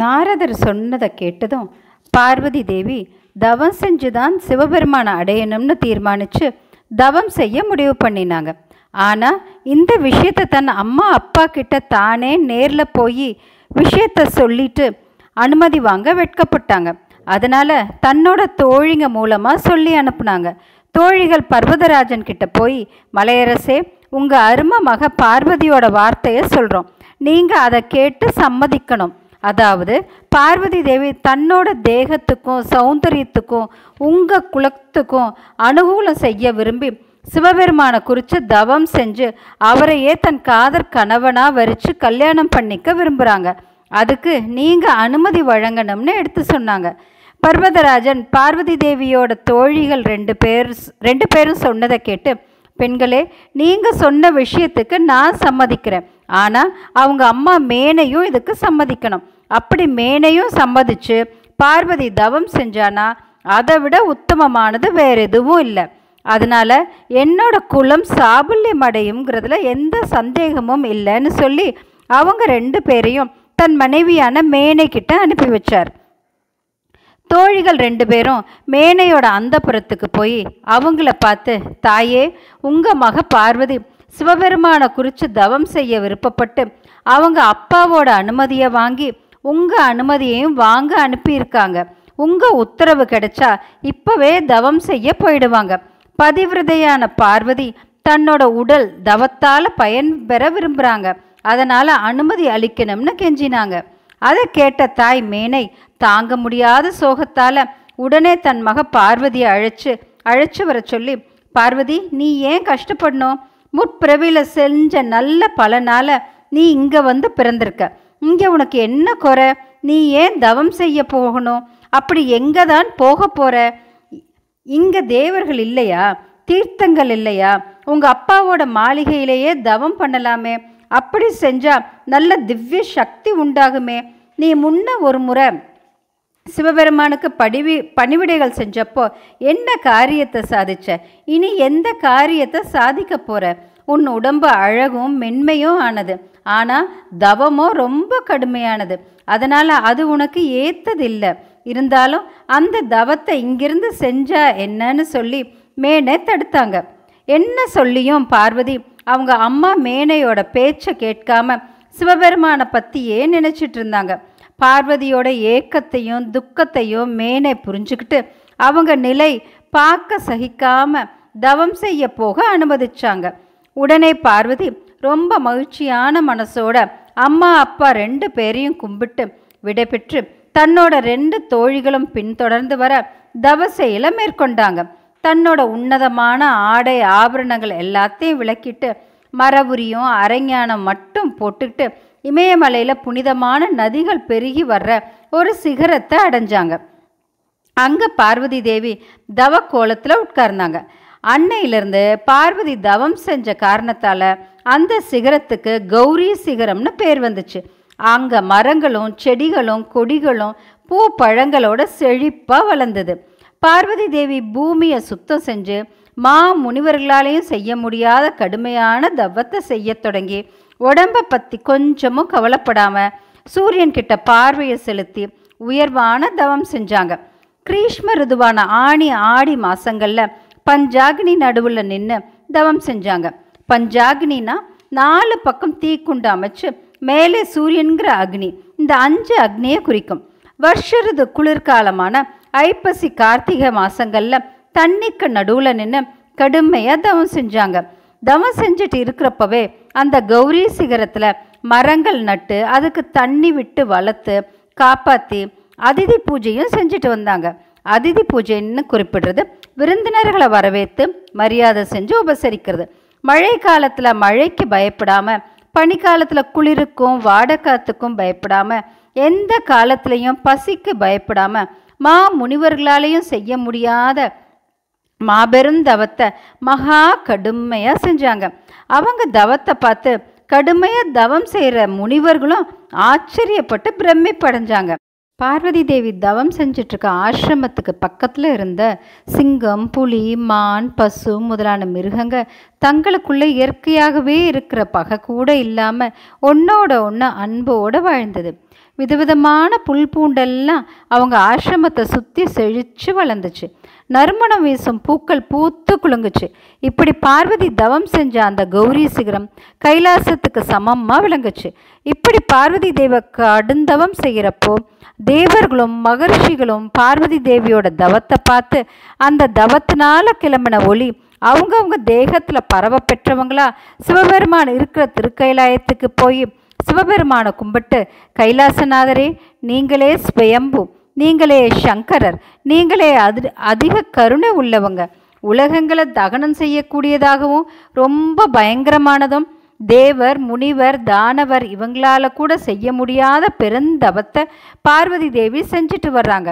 நாரதர் சொன்னதை கேட்டதும் பார்வதி தேவி தவம் செஞ்சுதான் சிவபெருமானை அடையணும்னு தீர்மானித்து தவம் செய்ய முடிவு பண்ணினாங்க. ஆனால் இந்த விஷயத்தை தன் அம்மா அப்பா கிட்ட தானே நேரில் போய் விஷயத்த சொல்லிட்டு அனுமதி வாங்க வெட்கப்பட்டாங்க. அதனால் தன்னோட தோழிங்க மூலமாக சொல்லி அனுப்புனாங்க. தோழிகள் பர்வதராஜன் கிட்ட போய் மலையரசே உங்கள் அரும மக பார்வதியோட வார்த்தையை சொல்கிறோம் நீங்கள் அதை கேட்டு சம்மதிக்கணும். அதாவது பார்வதி தேவி தன்னோட தேகத்துக்கும் சௌந்தரியத்துக்கும் உங்கள் குலத்துக்கும் அனுகூலம் செய்ய விரும்பி சிவபெருமானை குறித்து தவம் செஞ்சு அவரையே தன் காதர் கணவனாக வரிச்சு கல்யாணம் பண்ணிக்க விரும்புகிறாங்க அதுக்கு நீங்கள் அனுமதி வழங்கணும்னு எடுத்து சொன்னாங்க. பர்வதராஜன் பார்வதி தேவியோட தோழிகள் ரெண்டு பேர் ரெண்டு பேரும் சொன்னதை கேட்டு பெண்களே நீங்கள் சொன்ன விஷயத்துக்கு நான் சம்மதிக்கிறேன். ஆனால் அவங்க அம்மா மேனையும் இதுக்கு சம்மதிக்கணும். அப்படி மேனையும் சம்மதிச்சு பார்வதி தவம் செஞ்சானா அதை விட உத்தமமானது வேற எதுவும் இல்லை. அதனால் என்னோட குலம் சாபல்யம் அடையுங்கிறதுல எந்த சந்தேகமும் இல்லைன்னு சொல்லி அவங்க ரெண்டு பேரையும் தன் மனைவியான மேனை கிட்ட அனுப்பி வச்சார். தோழிகள் ரெண்டு பேரும் மேனையோட அந்தப்புறத்துக்கு போய் அவங்கள பார்த்து தாயே உங்கள் மக பார்வதி சிவபெருமானை குறித்து தவம் செய்ய விருப்பப்பட்டு அவங்க அப்பாவோட அனுமதியை வாங்கி உங்கள் அனுமதியையும் வாங்க அனுப்பியிருக்காங்க. உங்கள் உத்தரவு கிடைச்சா இப்போவே தவம் செய்ய போயிடுவாங்க. பதிவிரதையான பார்வதி தன்னோட உடல் தவத்தால் பயன் பெற விரும்புகிறாங்க அதனால் அனுமதி அளிக்கணும்னு கெஞ்சினாங்க. அதை கேட்ட தாய் மேனை தாங்க முடியாத சோகத்தால் உடனே தன் மக பார்வதியை அழைச்சு அழைச்சு வர சொல்லி பார்வதி நீ ஏன் கஷ்டப்படணும்? முற்பிறவியில் செஞ்ச நல்ல பலனால நீ இங்கே வந்து பிறந்திருக்க. இங்கே உனக்கு என்ன குறை? நீ ஏன் தவம் செய்ய போகணும்? அப்படி எங்கே தான் போக போற? இங்கே தேவர்கள் இல்லையா? தீர்த்தங்கள் இல்லையா? உங்கள் அப்பாவோட மாளிகையிலேயே தவம் பண்ணலாமே. அப்படி செஞ்சா நல்ல திவ்ய சக்தி உண்டாகுமே. நீ முன்ன ஒரு முறை சிவபெருமானுக்கு படிவி பணிவிடைகள் செஞ்சப்போ என்ன காரியத்தை சாதிச்ச? இனி எந்த காரியத்தை சாதிக்க போகிற உன் உடம்பு அழகும் மென்மையும் ஆனது. ஆனால் தவமோ ரொம்ப கடுமையானது. அதனால் அது உனக்கு ஏத்ததில்லை. இருந்தாலும் அந்த தவத்தை இங்கிருந்து செஞ்சா என்னன்னு சொல்லி மேனை தடுத்தாங்க. என்ன சொல்லியும் பார்வதி அவங்க அம்மா மேனையோட பேச்சை கேட்காம சிவபெருமானை பற்றியே நினச்சிட்டு இருந்தாங்க. பார்வதியோட ஏக்கத்தையும் துக்கத்தையும் மேனை புரிஞ்சுக்கிட்டு அவங்க நிலை பார்க்க சகிக்காம தவம் செய்ய போக அனுமதிச்சாங்க. உடனே பார்வதி ரொம்ப மகிழ்ச்சியான மனசோட அம்மா அப்பா ரெண்டு பேரையும் கும்பிட்டு விடைபெற்று தன்னோட ரெண்டு தோழிகளும் பின்தொடர்ந்து வர தவசையில மேற்கொண்டாங்க. தன்னோட உன்னதமான ஆடை ஆபரணங்கள் எல்லாத்தையும் விளக்கிட்டு மரபுரியும் அரைஞானம் மட்டும் போட்டுக்கிட்டு இமயமலையில் புனிதமான நதிகள் பெருகி வர்ற ஒரு சிகரத்தை அடைஞ்சாங்க. அங்கே பார்வதி தேவி தவ கோலத்தில் உட்கார்ந்தாங்க. அன்னையிலிருந்து பார்வதி தவம் செஞ்ச காரணத்தால் அந்த சிகரத்துக்கு கௌரி சிகரம்னு பேர் வந்துச்சு. அங்கே மரங்களும் செடிகளும் கொடிகளும் பூ பழங்களோட செழிப்பாக வளர்ந்தது. பார்வதி தேவி பூமியை சுத்தம் செஞ்சு மா முனிவர்களாலேயும் செய்ய முடியாத கடுமையான தவத்தை செய்ய தொடங்கி உடம்பை பற்றி கொஞ்சமும் கவலைப்படாமல் சூரியன்கிட்ட பார்வையை செலுத்தி உயர்வான தவம் செஞ்சாங்க. கிரீஷ்ம ருதுவான ஆணி ஆடி மாதங்களில் பஞ்சாகினி நடுவில் நின்று தவம் செஞ்சாங்க. பஞ்சாகினா நாலு பக்கம் தீக்குண்டு அமைச்சு மேலே சூரியன்கிற அக்னி இந்த அஞ்சு அக்னியை குறிக்கும். வருஷருது குளிர்காலமான ஐப்பசி கார்த்திகை மாதங்களில் தண்ணிக்கு நடுவில் நின்று கடுமையாக தவம் செஞ்சாங்க. தவம் செஞ்சுட்டு இருக்கிறப்பவே அந்த கௌரி சிகரத்தில் மரங்கள் நட்டு அதுக்கு தண்ணி விட்டு வளர்த்து காப்பாற்றி அதிதி பூஜையும் செஞ்சுட்டு வந்தாங்க. அதிதி பூஜைன்னு குறிப்பிடுறது விருந்தினர்களை வரவேற்று மரியாதை செஞ்சு உபசரிக்கிறது. மழை காலத்தில் மழைக்கு பயப்படாமல் பனிக்காலத்தில் குளிருக்கும் வாடக்காத்துக்கும் பயப்படாமல் எந்த காலத்துலேயும் பசிக்கு பயப்படாமல் மா முனிவர்களாலேயும் செய்ய முடியாத மாபெரும் தவத்தை மகா கடுமையாக செஞ்சாங்க. அவங்க தவத்தை பார்த்து கடுமையாக தவம் செய்கிற முனிவர்களும் ஆச்சரியப்பட்டு பிரமிப்படைஞ்சாங்க. பார்வதி தேவி தவம் செஞ்சிட்ருக்க ஆசிரமத்துக்கு பக்கத்தில் இருந்த சிங்கம் புலி மான் பசு முதலான மிருகங்க தங்களுக்குள்ளே இயற்கையாகவே இருக்கிற பகை கூட இல்லாமல் ஒன்றோட ஒன்று அன்போடு வாழ்ந்தது. விதவிதமான புல் பூண்டெல்லாம் அவங்க ஆசிரமத்தை சுற்றி செழித்து வளர்ந்துச்சு. நறுமணம் வீசும் பூக்கள் பூத்து குலுங்குச்சு. இப்படி பார்வதி தவம் செஞ்ச அந்த கௌரி சிகரம் கைலாசத்துக்கு சமமாக விளங்குச்சு. இப்படி பார்வதி தேவ கடுந்தவம் செய்கிறப்போ தேவர்களும் மகர்ஷிகளும் பார்வதி தேவியோட தவத்தை பார்த்து அந்த தவத்தினால கிளம்பின ஒளி அவங்கவுங்க தேகத்தில் பரவ பெற்றவங்களா சிவபெருமான் இருக்கிற திருக்கைலாயத்துக்கு போய் சிவபெருமானை கும்பிட்டு கைலாசநாதரே நீங்களே ஸ்வயம்பு நீங்களே சங்கரர் நீங்களே அது அதிக கருணை உள்ளவங்க. உலகங்களை தகனம் செய்யக்கூடியதாகவும் ரொம்ப பயங்கரமானதும் தேவர் முனிவர் தானவர் இவங்களால கூட செய்ய முடியாத பெருந்தவத்தை பார்வதி தேவி செஞ்சுட்டு வர்றாங்க.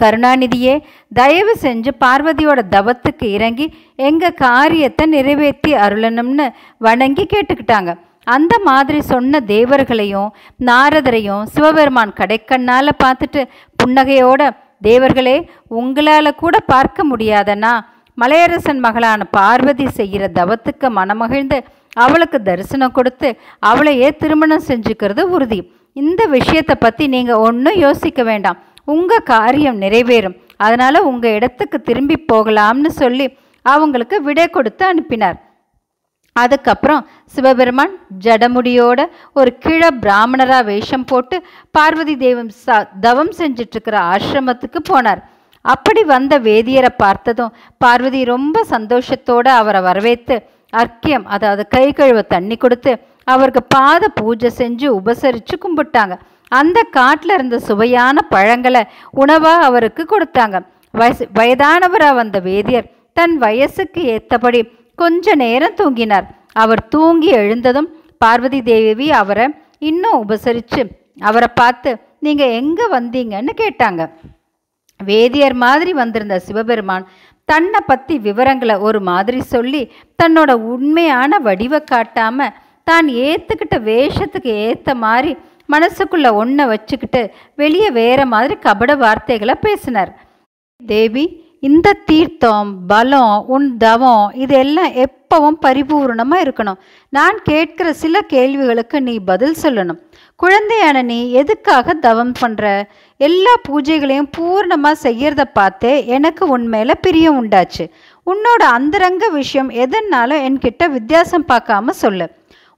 கருணாநிதியே தயவு செஞ்சு பார்வதியோட தவத்துக்கு இறங்கி எங்கள் காரியத்தை நிறைவேற்றி அருளணும்னு வணங்கி கேட்டுக்கிட்டாங்க. அந்த மாதிரி சொன்ன தேவர்களையும் நாரதரையும் சிவபெருமான் கடைக்கண்ணால் பார்த்துட்டு புன்னகையோட தேவர்களே உங்களால் கூட பார்க்க முடியாதனா? மலையரசன் மகளான பார்வதி செய்கிற தவத்துக்கு மனமகிழ்ந்து அவளுக்கு தரிசனம் கொடுத்து அவளையே திருமணம் செஞ்சுக்கிறது உறுதி. இந்த விஷயத்தை பற்றி நீங்கள் ஒன்றும் யோசிக்க வேண்டாம். உங்கள் காரியம் நிறைவேறும். அதனால் உங்கள் இடத்துக்கு திரும்பி போகலாம்னு சொல்லி அவங்களுக்கு விடை கொடுத்து அனுப்பினார். அதுக்கப்புறம் சிவபெருமான் ஜடமுடியோட ஒரு கிழ பிராமணராக வேஷம் போட்டு பார்வதி தேவம் ச தவம் செஞ்சிட்ருக்கிற ஆசிரமத்துக்கு போனார். அப்படி வந்த வேதியரை பார்த்ததும் பார்வதி ரொம்ப சந்தோஷத்தோடு அவரை வரவேற்று அர்க்கியம் அதாவது கை கழுவ தண்ணி கொடுத்து அவருக்கு பாத பூஜை செஞ்சு உபசரித்து கும்பிட்டாங்க. அந்த காட்டில் இருந்த சுவையான பழங்களை உணவாக அவருக்கு கொடுத்தாங்க. வயசு வயதானவராக வந்த வேதியர் தன் வயசுக்கு ஏற்றபடி கொஞ்ச நேரம் தூங்கினார். அவர் தூங்கி எழுந்ததும் பார்வதி தேவி அவரை இன்னும் உபசரித்து அவரை பார்த்து நீங்கள் எங்கே வந்தீங்கன்னு கேட்டாங்க. வேதியர் மாதிரி வந்திருந்த சிவபெருமான் தன்னை பற்றி விவரங்களை ஒரு மாதிரி சொல்லி தன்னோட உண்மையான வடிவை காட்டாமல் தான் ஏற்றுக்கிட்ட வேஷத்துக்கு ஏற்ற மாதிரி மனசுக்குள்ள ஒன்றை வச்சுக்கிட்டு வெளியே வேற மாதிரி கபட வார்த்தைகளை பேசினார். தேவி இந்த தீர்த்தம் பலம் உன் தவம் இதெல்லாம் எப்பவும் பரிபூர்ணமாக இருக்கணும். நான் கேட்கிற சில கேள்விகளுக்கு நீ பதில் சொல்லணும். குழந்தையான நீ எதுக்காக தவம் பண்ணுற எல்லா பூஜைகளையும் பூர்ணமாக செய்யறத பார்த்தே எனக்கு உன் மேலே பிரியம் உண்டாச்சு. உன்னோட அந்தரங்க விஷயம் எதுனாலும் என்கிட்ட வித்தியாசம் பார்க்காம சொல்லு.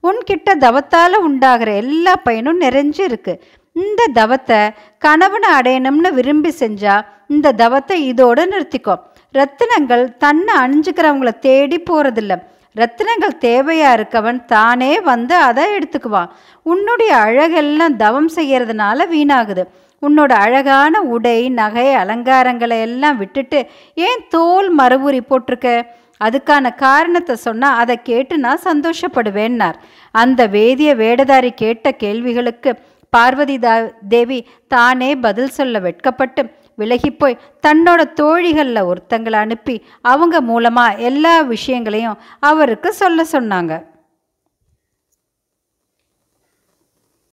உன்கிட்ட தவத்தால் உண்டாகிற எல்லா பயனும் நிறைஞ்சு இருக்கு இந்த தவத்தை கணவனை அடையணும்னு விரும்பி செஞ்சா இந்த தவத்தை இதோடு நிறுத்திக்கோ. ரத்தினங்கள் தன்னை அணிஞ்சுக்கிறவங்கள தேடி போகிறதில்ல ரத்தினங்கள் தேவையா இருக்கவன் தானே வந்து அதை எடுத்துக்குவான். உன்னுடைய அழகெல்லாம் தவம் செய்யறதுனால வீணாகுது. உன்னோட அழகான உடை நகை அலங்காரங்களை எல்லாம் விட்டுட்டு ஏன் தோல் மறுபுரி போட்டிருக்க? அதுக்கான காரணத்தை சொன்னால் அதை கேட்டு நான் சந்தோஷப்படுவேன்னார். அந்த வேதிய வேடதாரி கேட்ட கேள்விகளுக்கு பார்வதி தேவி தானே பதில் சொல்ல வெட்கப்பட்டு விலகிப்போய் தன்னோட தோழிகளில் ஒருத்தங்களை அனுப்பி அவங்க மூலமாக எல்லா விஷயங்களையும் அவருக்கு சொல்ல சொன்னாங்க.